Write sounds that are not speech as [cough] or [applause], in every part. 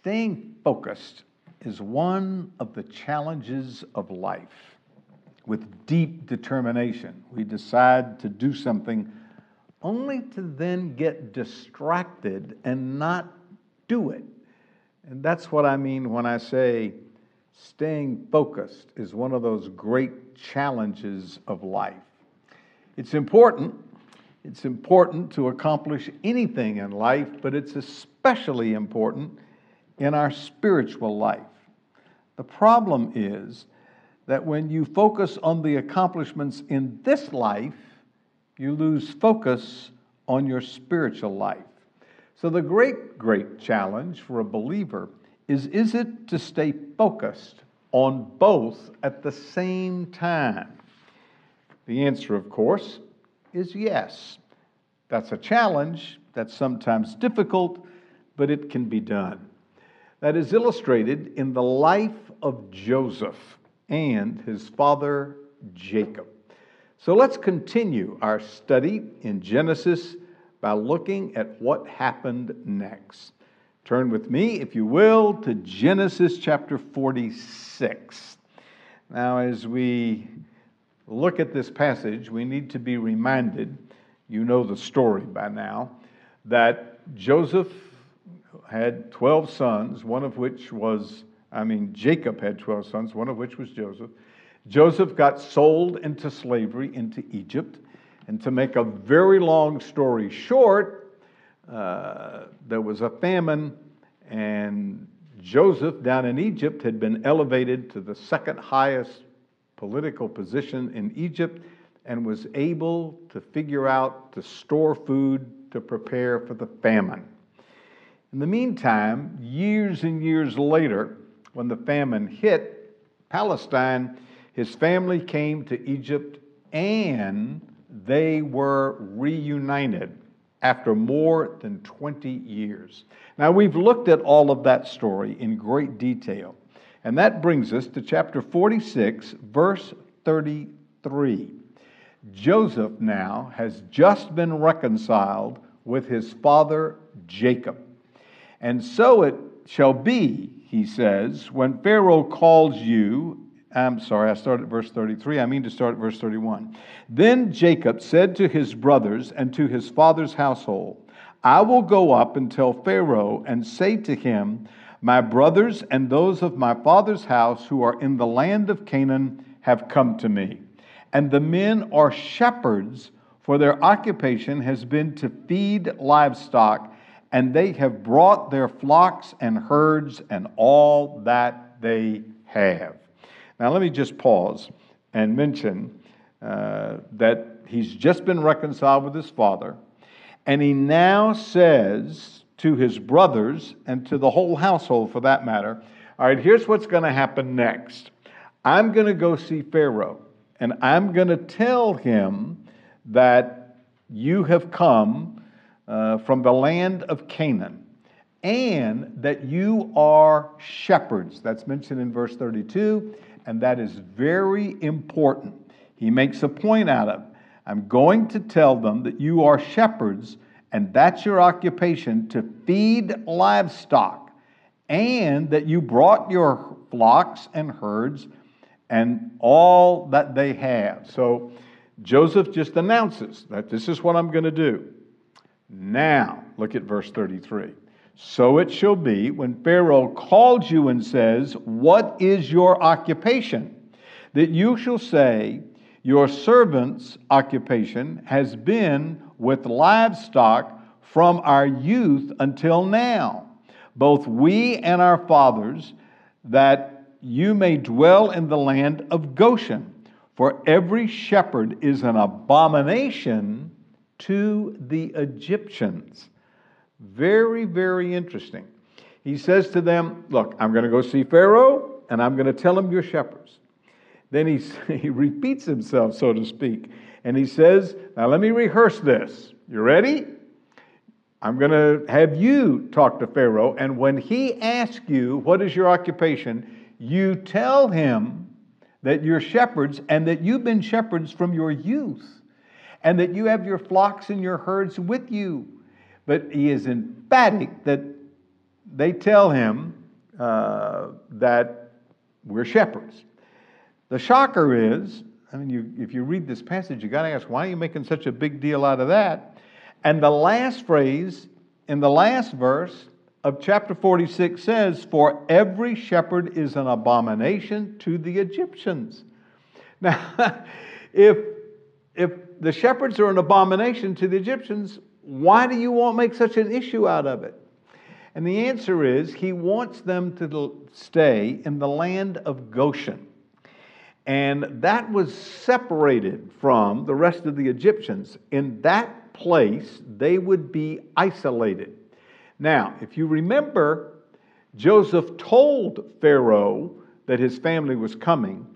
Staying focused is one of the challenges of life. With deep determination, we decide to do something only to then get distracted and not do it. And that's what I mean when I say staying focused is one of those great challenges of life. It's important. It's important to accomplish anything in life, but it's especially important in our spiritual life. The problem is that when you focus on the accomplishments in this life, you lose focus on your spiritual life. So, the great, great challenge for a believer is is it to stay focused on both at the same time? The answer, of course, is yes. That's a challenge, that's sometimes difficult, but it can be done that is illustrated in the life of Joseph and his father Jacob. So let's continue our study in Genesis by looking at what happened next. Turn with me, if you will, to Genesis chapter 46. Now, as we look at this passage, we need to be reminded, you know the story by now, that Joseph had 12 sons, one of which was, I mean, Jacob had 12 sons, one of which was Joseph. Joseph got sold into slavery into Egypt. And to make a very long story short, uh, there was a famine, and Joseph down in Egypt had been elevated to the second highest political position in Egypt and was able to figure out to store food to prepare for the famine. In the meantime, years and years later, when the famine hit Palestine, his family came to Egypt and they were reunited after more than 20 years. Now, we've looked at all of that story in great detail, and that brings us to chapter 46, verse 33. Joseph now has just been reconciled with his father Jacob. And so it shall be, he says, when Pharaoh calls you. I'm sorry, I started at verse 33. I mean to start at verse 31. Then Jacob said to his brothers and to his father's household, I will go up and tell Pharaoh and say to him, My brothers and those of my father's house who are in the land of Canaan have come to me. And the men are shepherds, for their occupation has been to feed livestock and they have brought their flocks and herds and all that they have. Now, let me just pause and mention uh, that he's just been reconciled with his father, and he now says to his brothers and to the whole household for that matter, All right, here's what's going to happen next. I'm going to go see Pharaoh, and I'm going to tell him that you have come uh, from the land of Canaan, and that you are shepherds. That's mentioned in verse 32, and that is very important. He makes a point out of I'm going to tell them that you are shepherds, and that's your occupation to feed livestock, and that you brought your flocks and herds and all that they have. So Joseph just announces that this is what I'm going to do. Now, look at verse 33. So it shall be when Pharaoh calls you and says, What is your occupation? That you shall say, Your servant's occupation has been with livestock from our youth until now, both we and our fathers, that you may dwell in the land of Goshen. For every shepherd is an abomination to the Egyptians. Very, very interesting. He says to them, Look, I'm going to go see Pharaoh and I'm going to tell him you're shepherds. Then he, [laughs] he repeats himself, so to speak, and he says, Now let me rehearse this. You ready? I'm going to have you talk to Pharaoh, and when he asks you, What is your occupation? you tell him that you're shepherds and that you've been shepherds from your youth and that you have your flocks and your herds with you. But he is emphatic that they tell him uh, that we're shepherds. The shocker is, I mean, you, if you read this passage, you got to ask, why are you making such a big deal out of that? And the last phrase in the last verse of chapter 46 says, For every shepherd is an abomination to the Egyptians. [laughs] Now, if, if the shepherds are an abomination to the Egyptians, why do you want to make such an issue out of it? And the answer is he wants them to stay in the land of Goshen. And that was separated from the rest of the Egyptians. In that place, they would be isolated. Now, if you remember, Joseph told Pharaoh that his family was coming,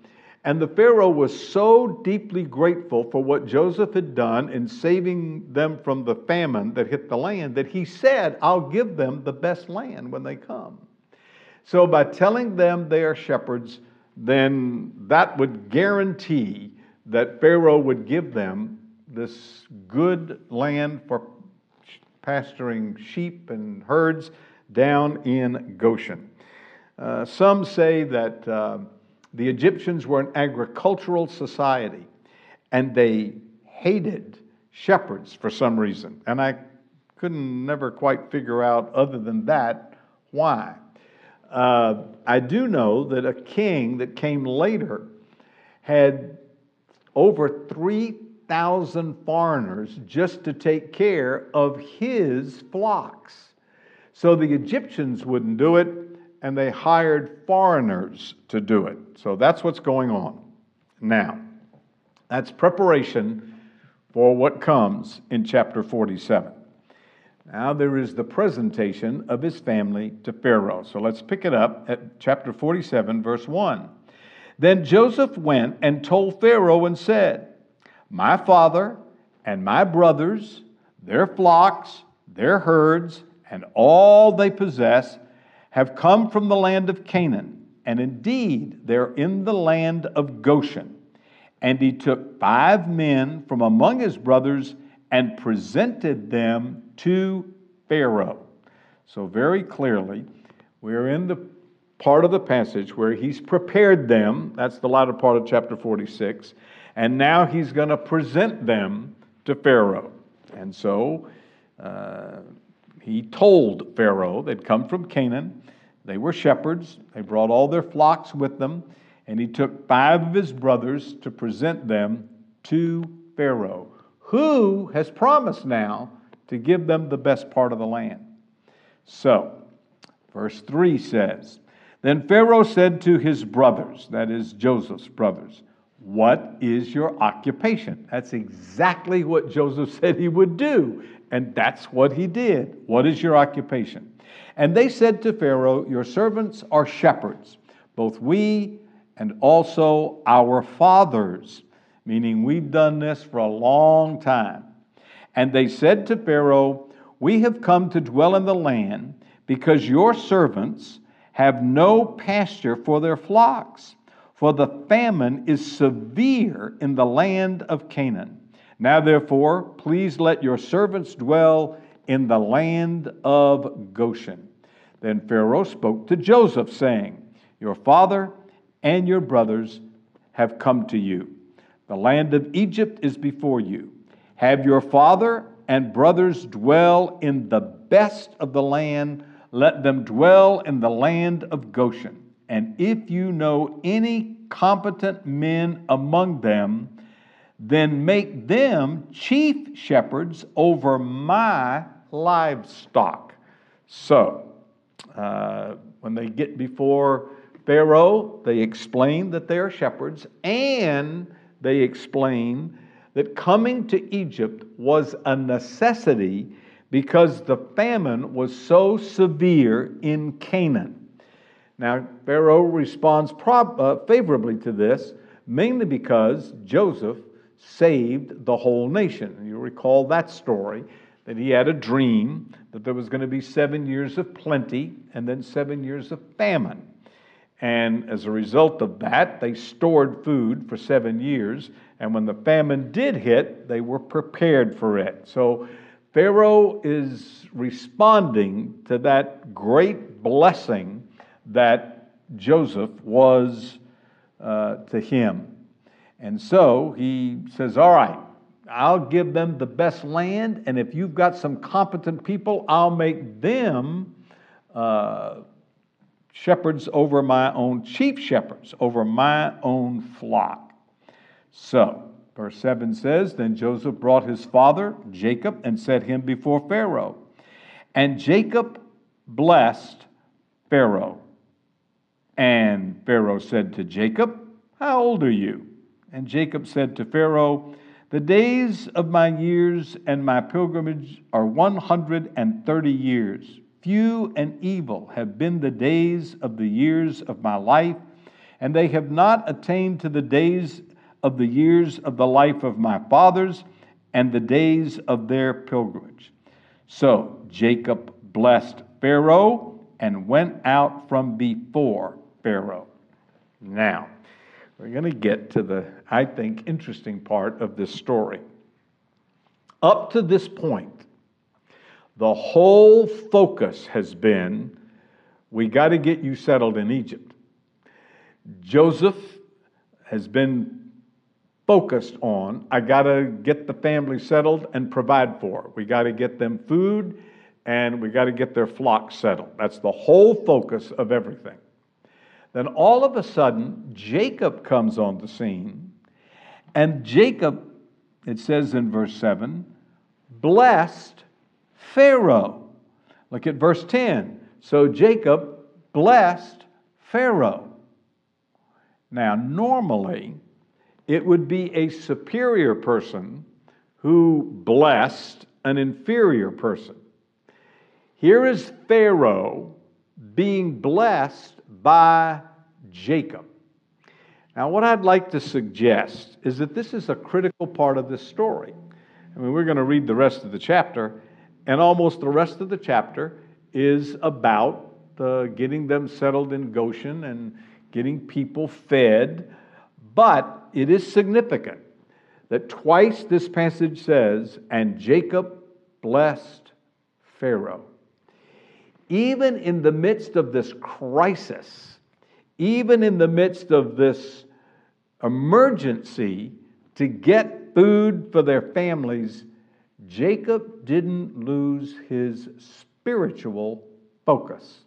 and the Pharaoh was so deeply grateful for what Joseph had done in saving them from the famine that hit the land that he said, I'll give them the best land when they come. So, by telling them they are shepherds, then that would guarantee that Pharaoh would give them this good land for pasturing sheep and herds down in Goshen. Uh, some say that. Uh, the Egyptians were an agricultural society, and they hated shepherds for some reason. And I couldn't never quite figure out, other than that, why. Uh, I do know that a king that came later had over 3,000 foreigners just to take care of his flocks. So the Egyptians wouldn't do it, and they hired foreigners to do it. So that's what's going on. Now, that's preparation for what comes in chapter 47. Now there is the presentation of his family to Pharaoh. So let's pick it up at chapter 47, verse 1. Then Joseph went and told Pharaoh and said, My father and my brothers, their flocks, their herds, and all they possess have come from the land of Canaan, and indeed they're in the land of Goshen. And he took five men from among his brothers and presented them to Pharaoh. So, very clearly, we're in the part of the passage where he's prepared them. That's the latter part of chapter 46. And now he's going to present them to Pharaoh. And so uh, he told Pharaoh they'd come from Canaan they were shepherds. They brought all their flocks with them, and he took five of his brothers to present them to Pharaoh, who has promised now to give them the best part of the land. So, verse 3 says Then Pharaoh said to his brothers, that is Joseph's brothers, What is your occupation? That's exactly what Joseph said he would do, and that's what he did. What is your occupation? And they said to Pharaoh, Your servants are shepherds, both we and also our fathers, meaning we've done this for a long time. And they said to Pharaoh, We have come to dwell in the land because your servants have no pasture for their flocks, for the famine is severe in the land of Canaan. Now, therefore, please let your servants dwell in the land of Goshen. Then Pharaoh spoke to Joseph, saying, Your father and your brothers have come to you. The land of Egypt is before you. Have your father and brothers dwell in the best of the land. Let them dwell in the land of Goshen. And if you know any competent men among them, then make them chief shepherds over my livestock. So, uh, when they get before Pharaoh, they explain that they are shepherds, and they explain that coming to Egypt was a necessity because the famine was so severe in Canaan. Now, Pharaoh responds prob- uh, favorably to this, mainly because Joseph saved the whole nation. You recall that story that he had a dream that there was going to be seven years of plenty and then seven years of famine. And as a result of that, they stored food for seven years. And when the famine did hit, they were prepared for it. So Pharaoh is responding to that great blessing that Joseph was uh, to him. And so he says, All right, I'll give them the best land, and if you've got some competent people, I'll make them uh, shepherds over my own, chief shepherds over my own flock. So, verse 7 says Then Joseph brought his father, Jacob, and set him before Pharaoh. And Jacob blessed Pharaoh. And Pharaoh said to Jacob, How old are you? And Jacob said to Pharaoh, The days of my years and my pilgrimage are 130 years. Few and evil have been the days of the years of my life, and they have not attained to the days of the years of the life of my fathers and the days of their pilgrimage. So Jacob blessed Pharaoh and went out from before Pharaoh. Now, we're going to get to the, I think, interesting part of this story. Up to this point, the whole focus has been we got to get you settled in Egypt. Joseph has been focused on I got to get the family settled and provide for. We got to get them food and we got to get their flock settled. That's the whole focus of everything. Then all of a sudden, Jacob comes on the scene, and Jacob, it says in verse 7, blessed Pharaoh. Look at verse 10. So Jacob blessed Pharaoh. Now, normally, it would be a superior person who blessed an inferior person. Here is Pharaoh being blessed by Jacob. Now, what I'd like to suggest is that this is a critical part of this story. I mean, we're going to read the rest of the chapter, and almost the rest of the chapter is about uh, getting them settled in Goshen and getting people fed. But it is significant that twice this passage says, and Jacob blessed Pharaoh even in the midst of this crisis, even in the midst of this emergency to get food for their families, Jacob didn't lose his spiritual focus.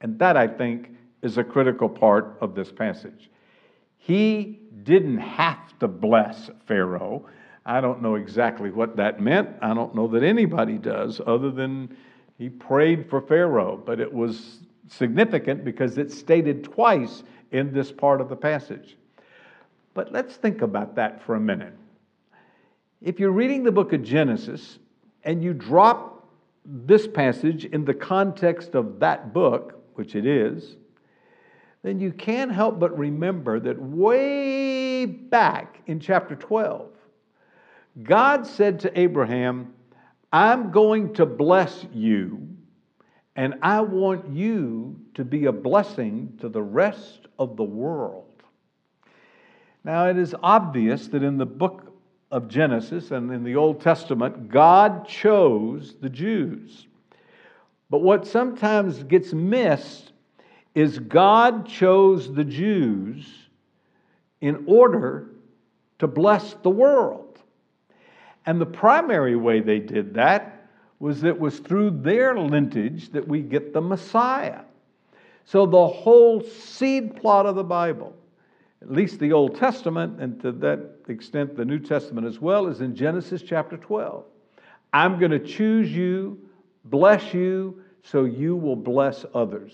And that, I think, is a critical part of this passage. He didn't have to bless Pharaoh. I don't know exactly what that meant. I don't know that anybody does, other than he prayed for Pharaoh, but it was significant because it's stated twice in this part of the passage. But let's think about that for a minute. If you're reading the book of Genesis and you drop this passage in the context of that book, which it is, then you can't help but remember that way back in chapter 12, God said to Abraham, I'm going to bless you, and I want you to be a blessing to the rest of the world. Now, it is obvious that in the book of Genesis and in the Old Testament, God chose the Jews. But what sometimes gets missed is God chose the Jews in order to bless the world. And the primary way they did that was it was through their lineage that we get the Messiah. So the whole seed plot of the Bible, at least the Old Testament, and to that extent the New Testament as well, is in Genesis chapter 12. I'm going to choose you, bless you, so you will bless others.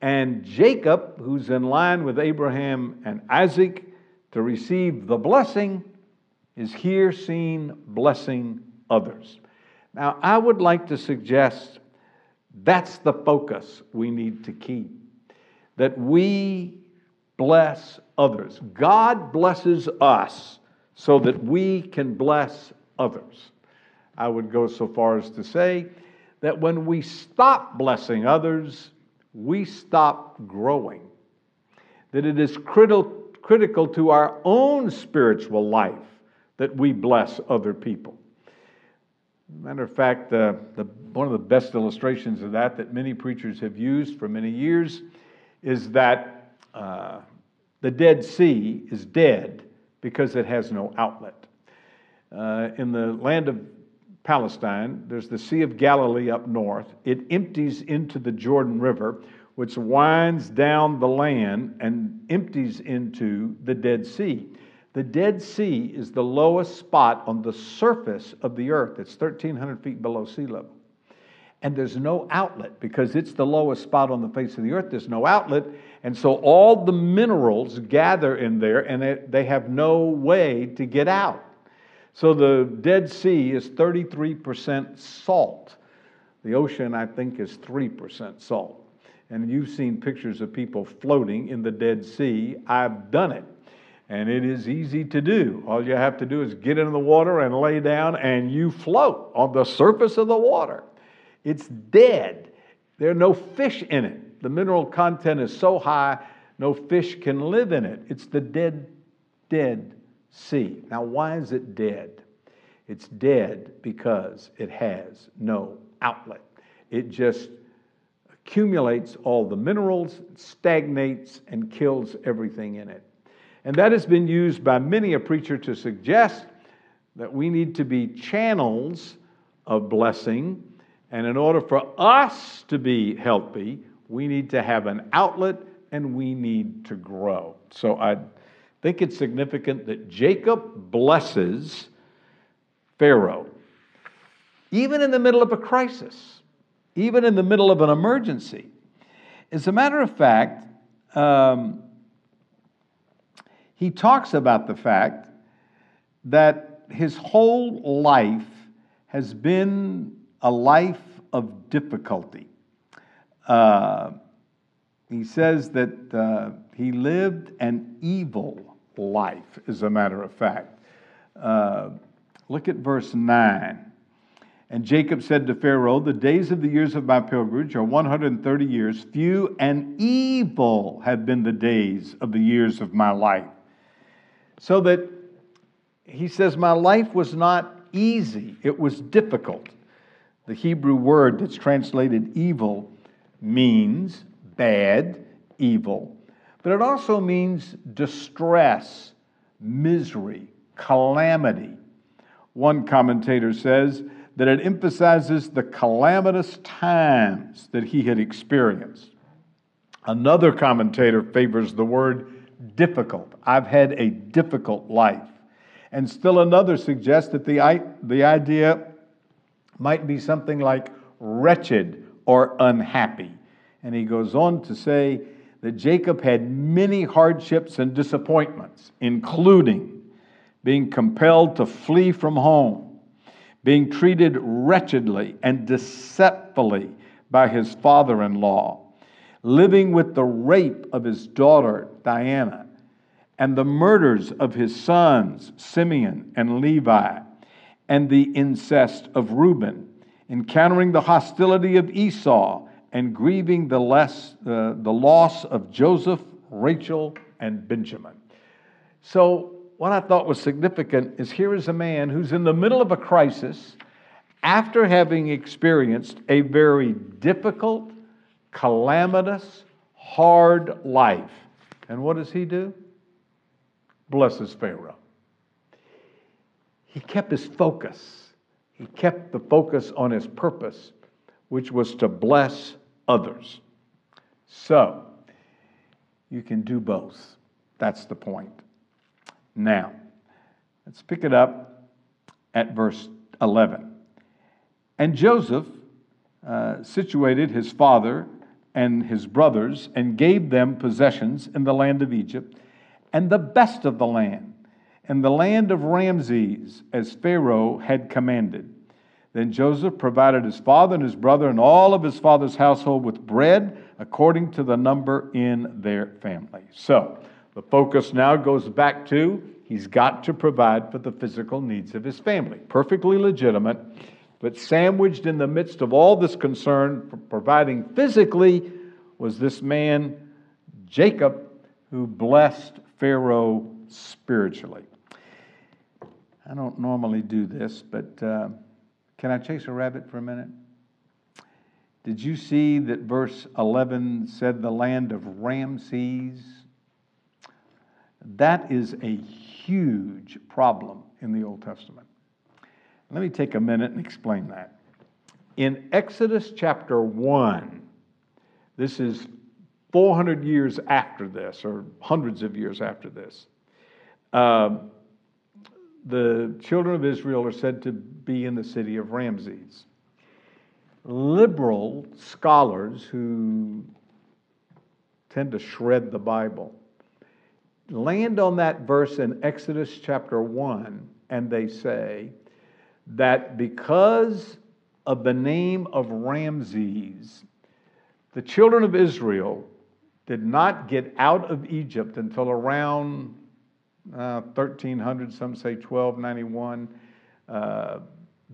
And Jacob, who's in line with Abraham and Isaac to receive the blessing, is here seen blessing others. Now, I would like to suggest that's the focus we need to keep. That we bless others. God blesses us so that we can bless others. I would go so far as to say that when we stop blessing others, we stop growing. That it is critical, critical to our own spiritual life that we bless other people. Matter of fact, uh, the, one of the best illustrations of that that many preachers have used for many years is that uh, the Dead Sea is dead because it has no outlet. Uh, in the land of Palestine, there's the Sea of Galilee up north. It empties into the Jordan River, which winds down the land and empties into the Dead Sea. The Dead Sea is the lowest spot on the surface of the earth. It's 1,300 feet below sea level. And there's no outlet because it's the lowest spot on the face of the earth. There's no outlet. And so all the minerals gather in there and they have no way to get out. So the Dead Sea is 33% salt. The ocean, I think, is 3% salt. And you've seen pictures of people floating in the Dead Sea. I've done it and it is easy to do. All you have to do is get into the water and lay down, and you float on the surface of the water. It's dead. There are no fish in it. The mineral content is so high, no fish can live in it. It's the dead, dead sea. Now, why is it dead? It's dead because it has no outlet. It just accumulates all the minerals, stagnates, and kills everything in it. And that has been used by many a preacher to suggest that we need to be channels of blessing. And in order for us to be healthy, we need to have an outlet and we need to grow. So I think it's significant that Jacob blesses Pharaoh, even in the middle of a crisis, even in the middle of an emergency. As a matter of fact, um, he talks about the fact that his whole life has been a life of difficulty. Uh, he says that uh, he lived an evil life, as a matter of fact. Uh, look at verse 9. And Jacob said to Pharaoh, The days of the years of my pilgrimage are 130 years. Few and evil have been the days of the years of my life. So that he says, My life was not easy, it was difficult. The Hebrew word that's translated evil means bad, evil, but it also means distress, misery, calamity. One commentator says that it emphasizes the calamitous times that he had experienced. Another commentator favors the word difficult. I've had a difficult life. And still another suggests that the, the idea might be something like wretched or unhappy. And he goes on to say that Jacob had many hardships and disappointments, including being compelled to flee from home, being treated wretchedly and deceitfully by his father in law, living with the rape of his daughter Dinah, and the murders of his sons Simeon and Levi, and the incest of Reuben, encountering the hostility of Esau, and grieving the, less, uh, the loss of Joseph, Rachel, and Benjamin. So, what I thought was significant is here is a man who's in the middle of a crisis after having experienced a very difficult, calamitous, hard life. And what does he do? Blesses Pharaoh. He kept his focus. He kept the focus on his purpose, which was to bless others. So, you can do both. That's the point. Now, let's pick it up at verse 11. And Joseph uh, situated his father and his brothers and gave them possessions in the land of Egypt and the best of the land, and the land of Ramses, as Pharaoh had commanded. Then Joseph provided his father and his brother and all of his father's household with bread according to the number in their family. So the focus now goes back to he's got to provide for the physical needs of his family. Perfectly legitimate. But sandwiched in the midst of all this concern providing physically was this man, Jacob, who blessed Pharaoh spiritually. I don't normally do this, but uh, Can I chase a rabbit for a minute? Did you see that verse 11 said the land of Ramses? That is a huge problem in the Old Testament. Let me take a minute and explain that. In Exodus chapter 1, this is 400 years after this, or hundreds of years after this. Uh, the children of Israel are said to be in the city of Ramses. Liberal scholars who tend to shred the Bible land on that verse in Exodus chapter 1, and they say that because of the name of Ramses, the children of Israel did not get out of Egypt until around uh, 1300, some say 1291, uh,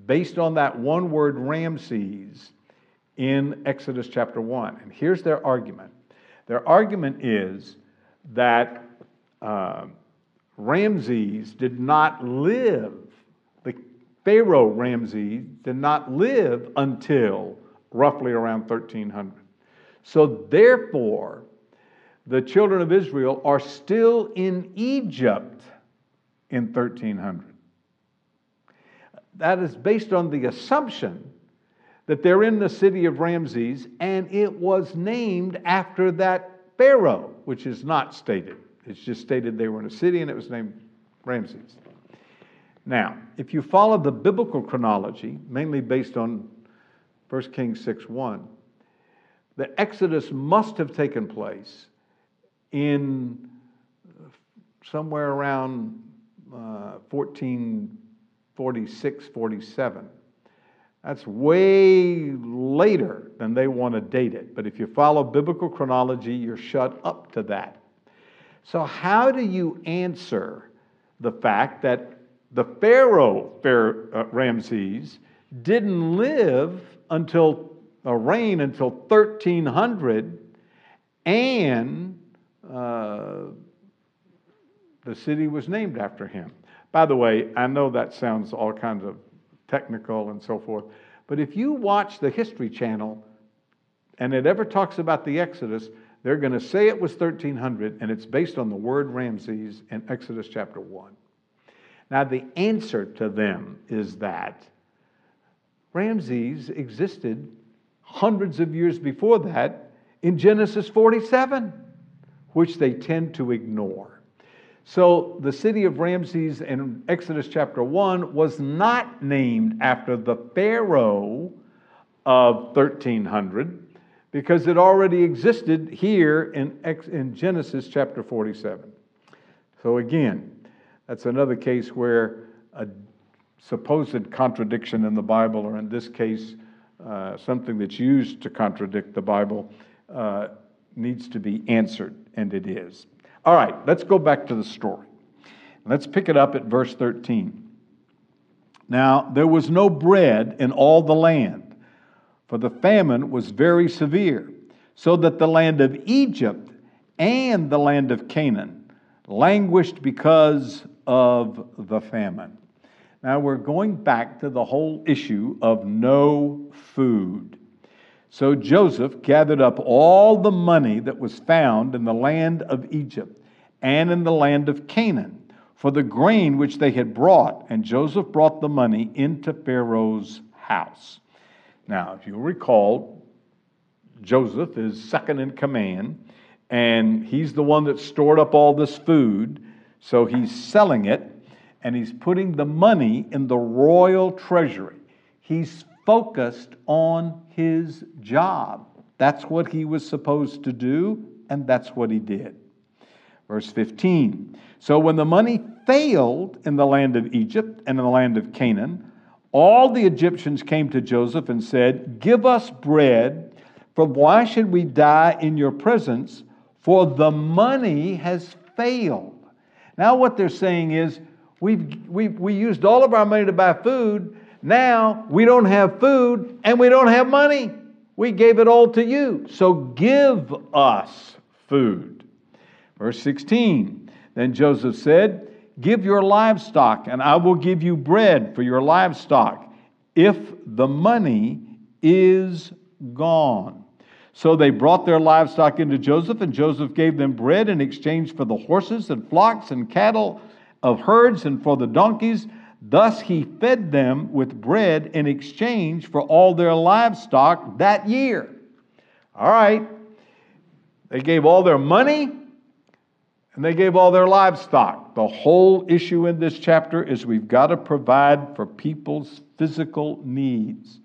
based on that one word Ramses in Exodus chapter 1. And here's their argument their argument is that uh, Ramses did not live, Pharaoh Ramses did not live until roughly around 1300. So, therefore, the children of Israel are still in Egypt in 1300. That is based on the assumption that they're in the city of Ramses and it was named after that Pharaoh, which is not stated. It's just stated they were in a city and it was named Ramses. Now, if you follow the biblical chronology, mainly based on 1 Kings 6 1, the Exodus must have taken place in somewhere around uh, 1446, 47. That's way later than they want to date it. But if you follow biblical chronology, you're shut up to that. So, how do you answer the fact that the Pharaoh, uh, Ramses, didn't live until a uh, reign until 1300 and uh, the city was named after him. By the way, I know that sounds all kinds of technical and so forth, but if you watch the History Channel and it ever talks about the Exodus, they're going to say it was 1300 and it's based on the word Ramses in Exodus chapter 1. Now, the answer to them is that Ramses existed hundreds of years before that in Genesis 47 which they tend to ignore. So the city of Ramses in Exodus chapter 1 was not named after the Pharaoh of 1300 because it already existed here in, in Genesis chapter 47. So again, that's another case where a supposed contradiction in the Bible, or in this case, uh, something that's used to contradict the Bible, uh, needs to be answered, and it is. All right, let's go back to the story. Let's pick it up at verse 13. Now, there was no bread in all the land, for the famine was very severe, so that the land of Egypt and the land of Canaan languished because of the famine. Now, we're going back to the whole issue of no food. So Joseph gathered up all the money that was found in the land of Egypt and in the land of Canaan for the grain which they had brought, and Joseph brought the money into Pharaoh's house. Now, if you recall, Joseph is second in command, and he's the one that stored up all this food, so he's selling it, and he's putting the money in the royal treasury. He's focused on his job. That's what he was supposed to do, and that's what he did. Verse 15 So when the money failed in the land of Egypt and in the land of Canaan, all the Egyptians came to Joseph and said, Give us bread, for why should we die in your presence? For the money has failed. Now, what they're saying is, we've, we've we used all of our money to buy food. Now we don't have food and we don't have money. We gave it all to you. So give us food. Verse 16 Then Joseph said, Give your livestock, and I will give you bread for your livestock, if the money is gone. So they brought their livestock into Joseph, and Joseph gave them bread in exchange for the horses and flocks and cattle of herds and for the donkeys. Thus he fed them with bread in exchange for all their livestock that year. All right. They gave all their money and they gave all their livestock. The whole issue in this chapter is we've got to provide for people's physical needs.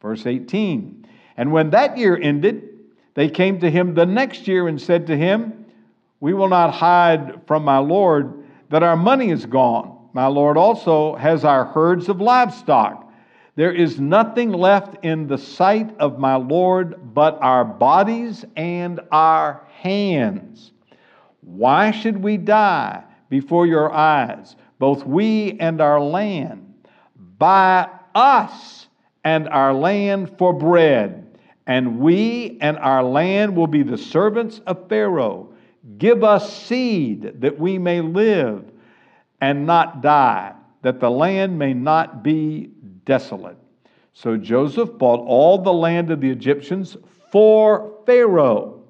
Verse 18 And when that year ended, they came to him the next year and said to him, We will not hide from my Lord that our money is gone. My Lord also has our herds of livestock. There is nothing left in the sight of my Lord but our bodies and our hands. Why should we die before your eyes, both we and our land? Buy us and our land for bread, and we and our land will be the servants of Pharaoh. Give us seed that we may live and not die, that the land may not be desolate. So Joseph bought all the land of the Egyptians for Pharaoh.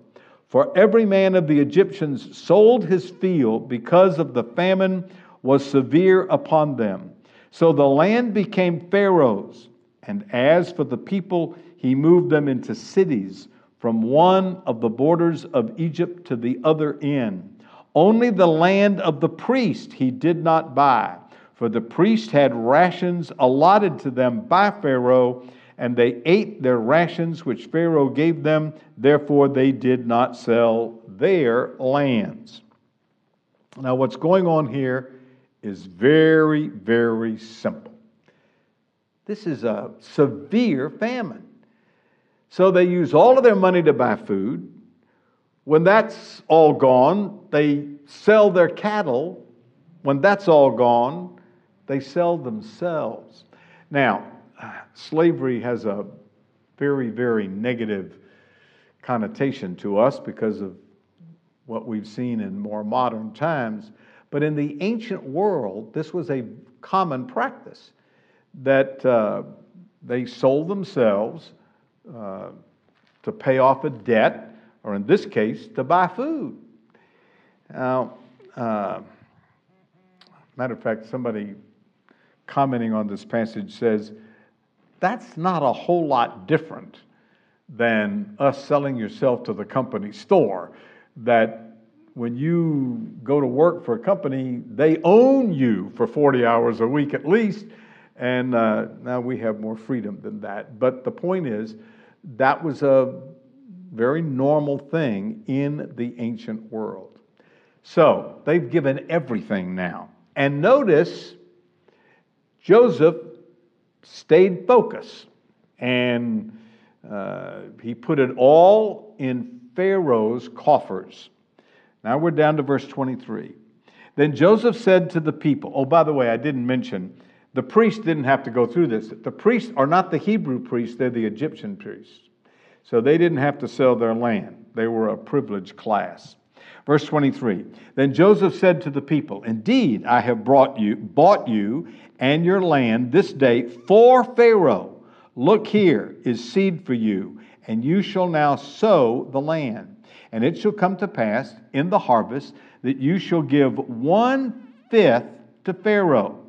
For every man of the Egyptians sold his field because of the famine was severe upon them. So the land became Pharaoh's. And as for the people, he moved them into cities from one of the borders of Egypt to the other end. Only the land of the priest he did not buy, for the priest had rations allotted to them by Pharaoh, and they ate their rations which Pharaoh gave them, therefore they did not sell their lands. Now, what's going on here is very, very simple. This is a severe famine. So they use all of their money to buy food. When that's all gone, they sell their cattle. When that's all gone, they sell themselves. Now, slavery has a very, very negative connotation to us because of what we've seen in more modern times. But in the ancient world, this was a common practice that uh, they sold themselves uh, to pay off a debt or in this case, to buy food. Now, uh, matter of fact, somebody commenting on this passage says, that's not a whole lot different than us selling yourself to the company store. That when you go to work for a company, they own you for 40 hours a week at least. And uh, now we have more freedom than that. But the point is, that was a very normal thing in the ancient world. So they've given everything now. And notice Joseph stayed focused and uh, he put it all in Pharaoh's coffers. Now we're down to verse 23. Then Joseph said to the people, Oh, by the way, I didn't mention, the priests didn't have to go through this. The priests are not the Hebrew priests, they're the Egyptian priests. So they didn't have to sell their land, they were a privileged class. Verse 23 Then Joseph said to the people, Indeed, I have brought you, bought you and your land this day for Pharaoh. Look here is seed for you, and you shall now sow the land. And it shall come to pass in the harvest that you shall give one fifth to Pharaoh.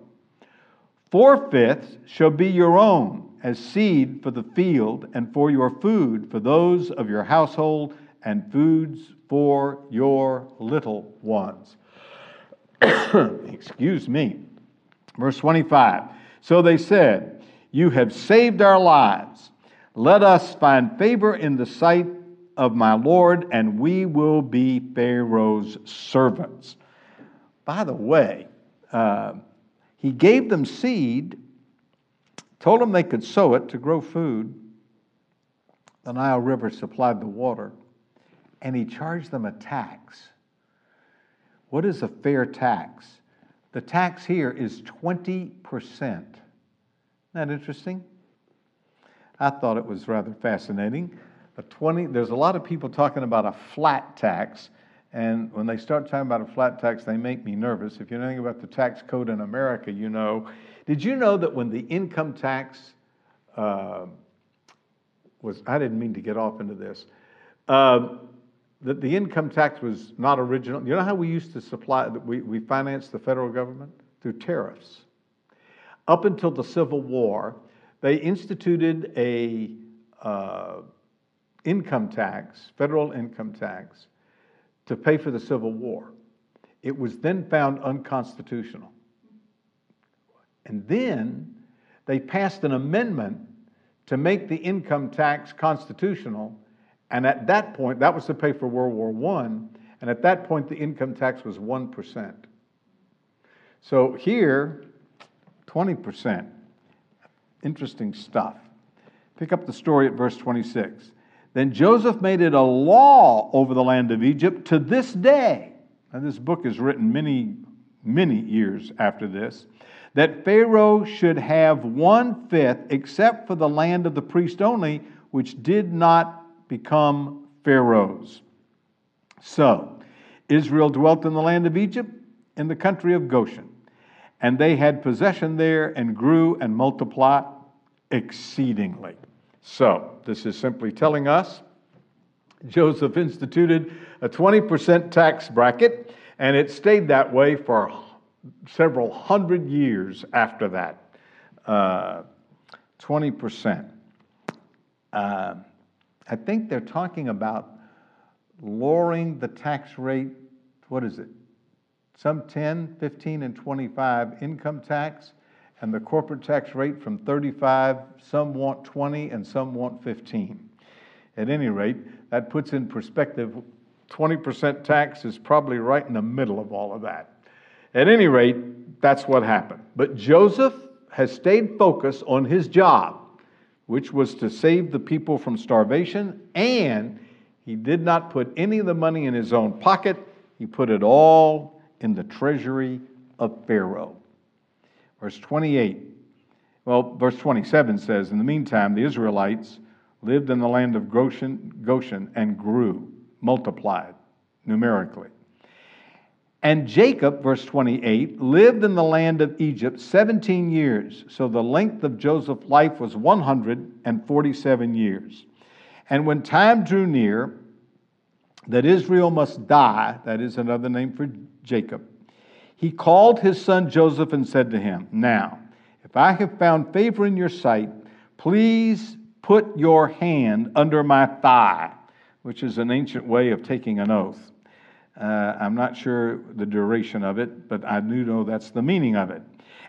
Four fifths shall be your own as seed for the field and for your food for those of your household and foods for your little ones. [coughs] Excuse me. Verse 25. So they said, You have saved our lives. Let us find favor in the sight of my Lord, and we will be Pharaoh's servants. By the way, uh, he gave them seed told them they could sow it to grow food. The Nile River supplied the water, and he charged them a tax. What is a fair tax? The tax here is 20%. Isn't that interesting? I thought it was rather fascinating. A 20, there's a lot of people talking about a flat tax, and when they start talking about a flat tax, they make me nervous. If you know anything about the tax code in America, you know did you know that when the income tax uh, was, I didn't mean to get off into this. Uh, that the income tax was not original. You know how we used to supply, we, we financed the federal government? Through tariffs. Up until the Civil War, they instituted a uh, income tax, federal income tax, to pay for the Civil War. It was then found unconstitutional. And then they passed an amendment to make the income tax constitutional. And at that point, that was to pay for World War I. And at that point, the income tax was 1%. So here, 20%. Interesting stuff. Pick up the story at verse 26. Then Joseph made it a law over the land of Egypt to this day. And this book is written many, many years after this. That Pharaoh should have one fifth, except for the land of the priest only, which did not become Pharaoh's. So, Israel dwelt in the land of Egypt, in the country of Goshen. And they had possession there and grew and multiplied exceedingly. So, this is simply telling us Joseph instituted a 20% tax bracket, and it stayed that way for several hundred years after that. Uh, 20%. Uh, I think they're talking about lowering the tax rate, what is it? Some 10, 15, and 25 income tax and the corporate tax rate from 35, some want 20 and some want 15. At any rate, that puts in perspective 20% tax is probably right in the middle of all of that. At any rate, that's what happened. But Joseph has stayed focused on his job, which was to save the people from starvation, and he did not put any of the money in his own pocket. He put it all in the treasury of Pharaoh. Verse 28. Well, verse 27 says, In the meantime, the Israelites lived in the land of Goshen, Goshen and grew, multiplied numerically. And Jacob, verse 28, lived in the land of Egypt 17 years. So the length of Joseph's life was 147 years. And when time drew near that Israel must die, that is another name for Jacob, he called his son Joseph and said to him, Now, if I have found favor in your sight, please put your hand under my thigh, which is an ancient way of taking an oath. Uh, I'm not sure the duration of it, but I do know that's the meaning of it.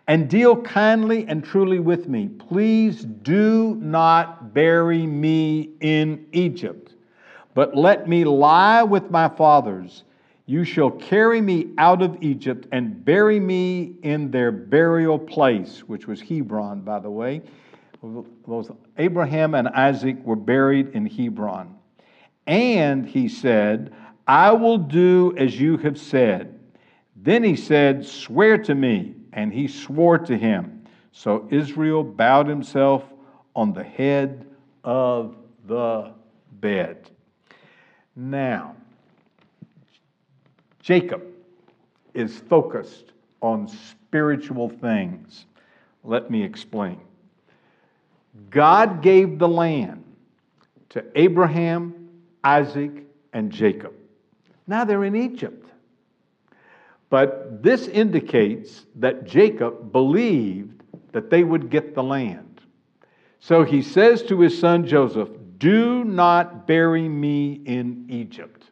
And deal kindly and truly with me. Please do not bury me in Egypt, but let me lie with my fathers you shall carry me out of Egypt and bury me in their burial place, which was Hebron, by the way. Both Abraham and Isaac were buried in Hebron. And he said, I will do as you have said. Then he said, Swear to me. And he swore to him. So Israel bowed himself on the head of the bed. Now, Jacob is focused on spiritual things. Let me explain. God gave the land to Abraham, Isaac, and Jacob. Now they're in Egypt. But this indicates that Jacob believed that they would get the land. So he says to his son Joseph, Do not bury me in Egypt.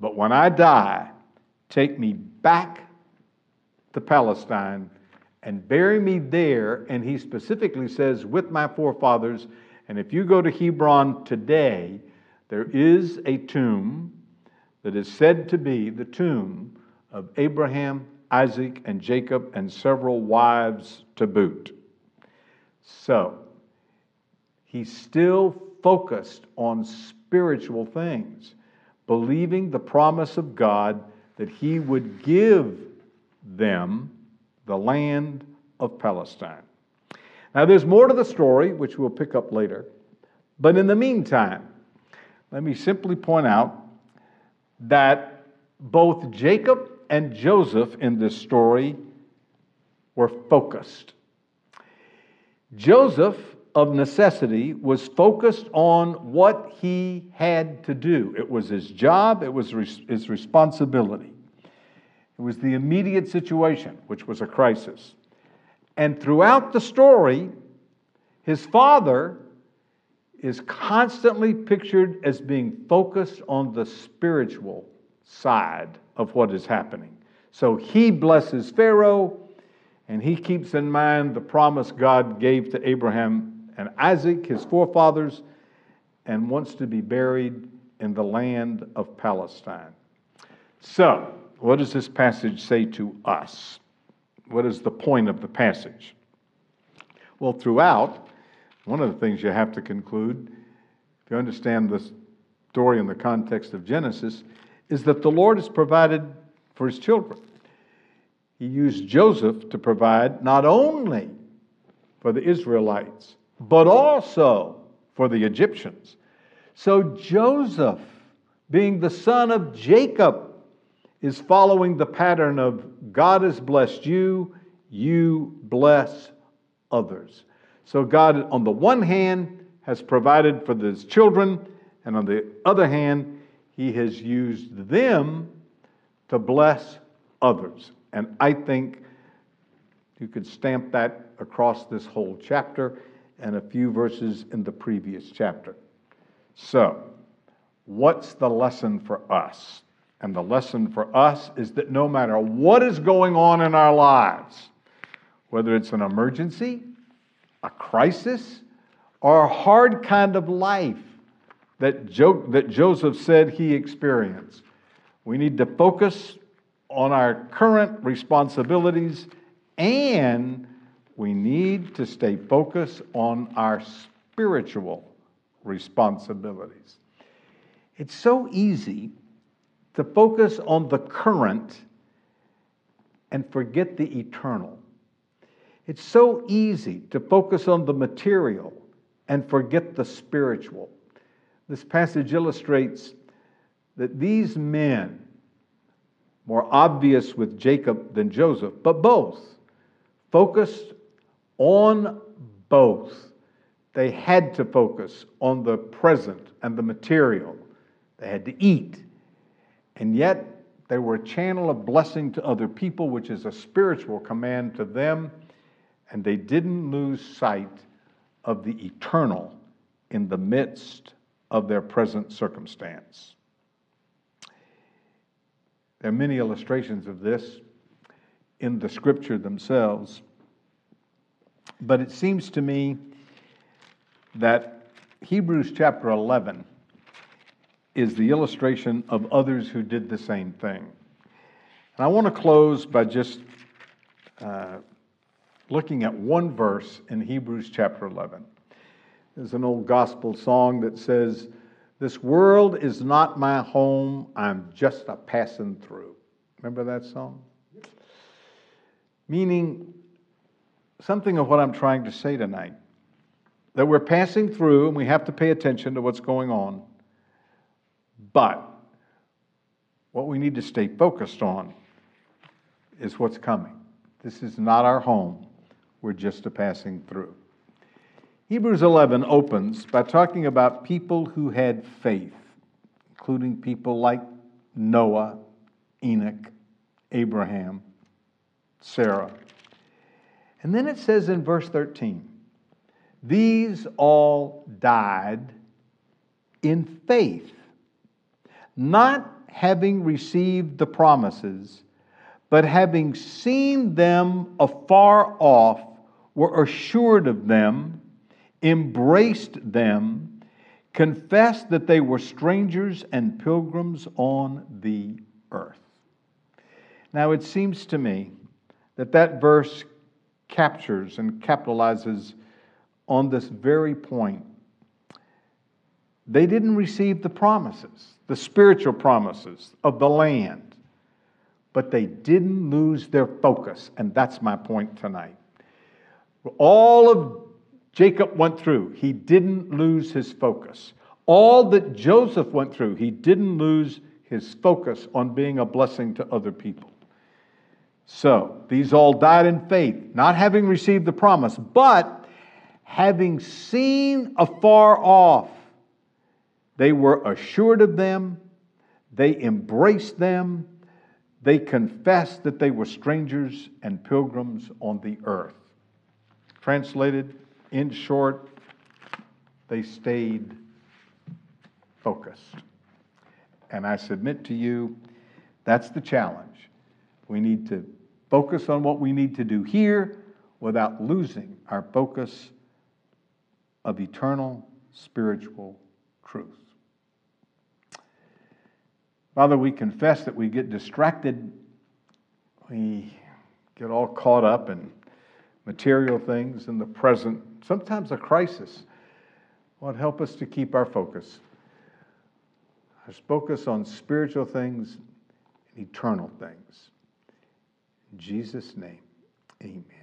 But when I die, take me back to Palestine and bury me there. And he specifically says, with my forefathers. And if you go to Hebron today, there is a tomb that is said to be the tomb of Abraham, Isaac, and Jacob, and several wives to boot. So, he's still focused on spiritual things believing the promise of God that he would give them the land of Palestine. Now, there's more to the story, which we'll pick up later. But in the meantime, let me simply point out that both Jacob and Joseph in this story were focused. Joseph of necessity, was focused on what he had to do. It was his job, it was his responsibility. It was the immediate situation, which was a crisis. And throughout the story, his father is constantly pictured as being focused on the spiritual side of what is happening. So he blesses Pharaoh and he keeps in mind the promise God gave to Abraham and Isaac, his forefathers, and wants to be buried in the land of Palestine. So, what does this passage say to us? What is the point of the passage? Well, throughout, one of the things you have to conclude, if you understand the story in the context of Genesis, is that the Lord has provided for his children. He used Joseph to provide not only for the Israelites, but also for the Egyptians. So Joseph, being the son of Jacob, is following the pattern of God has blessed you, you bless others. So God, on the one hand, has provided for his children, and on the other hand, he has used them to bless others. And I think you could stamp that across this whole chapter and a few verses in the previous chapter. So, what's the lesson for us? And the lesson for us is that no matter what is going on in our lives, whether it's an emergency, a crisis, or a hard kind of life that, jo- that Joseph said he experienced, we need to focus on our current responsibilities and we need to stay focused on our spiritual responsibilities. It's so easy to focus on the current and forget the eternal. It's so easy to focus on the material and forget the spiritual. This passage illustrates that these men, more obvious with Jacob than Joseph, but both, focused on both. They had to focus on the present and the material. They had to eat. And yet, they were a channel of blessing to other people, which is a spiritual command to them. And they didn't lose sight of the eternal in the midst of their present circumstance. There are many illustrations of this in the scripture themselves, but it seems to me that Hebrews chapter 11 is the illustration of others who did the same thing. And I want to close by just uh, looking at one verse in Hebrews chapter 11. There's an old gospel song that says, this world is not my home, I'm just a passing through. Remember that song? Meaning something of what I'm trying to say tonight that we're passing through and we have to pay attention to what's going on. But what we need to stay focused on is what's coming. This is not our home, we're just a passing through. Hebrews 11 opens by talking about people who had faith, including people like Noah, Enoch, Abraham, Sarah. And then it says in verse 13, these all died in faith, not having received the promises, but having seen them afar off, were assured of them embraced them, confessed that they were strangers and pilgrims on the earth. Now, it seems to me that that verse captures and capitalizes on this very point. They didn't receive the promises, the spiritual promises of the land, but they didn't lose their focus, and that's my point tonight. All of Jacob went through, he didn't lose his focus. All that Joseph went through, he didn't lose his focus on being a blessing to other people. So, these all died in faith, not having received the promise, but having seen afar off, they were assured of them, they embraced them, they confessed that they were strangers and pilgrims on the earth. Translated, in short, they stayed focused. And I submit to you, that's the challenge. We need to focus on what we need to do here without losing our focus of eternal spiritual truth. Father, we confess that we get distracted. We get all caught up in material things in the present, sometimes a crisis. Lord, help us to keep our focus. Our focus on spiritual things and eternal things. In Jesus' name, amen.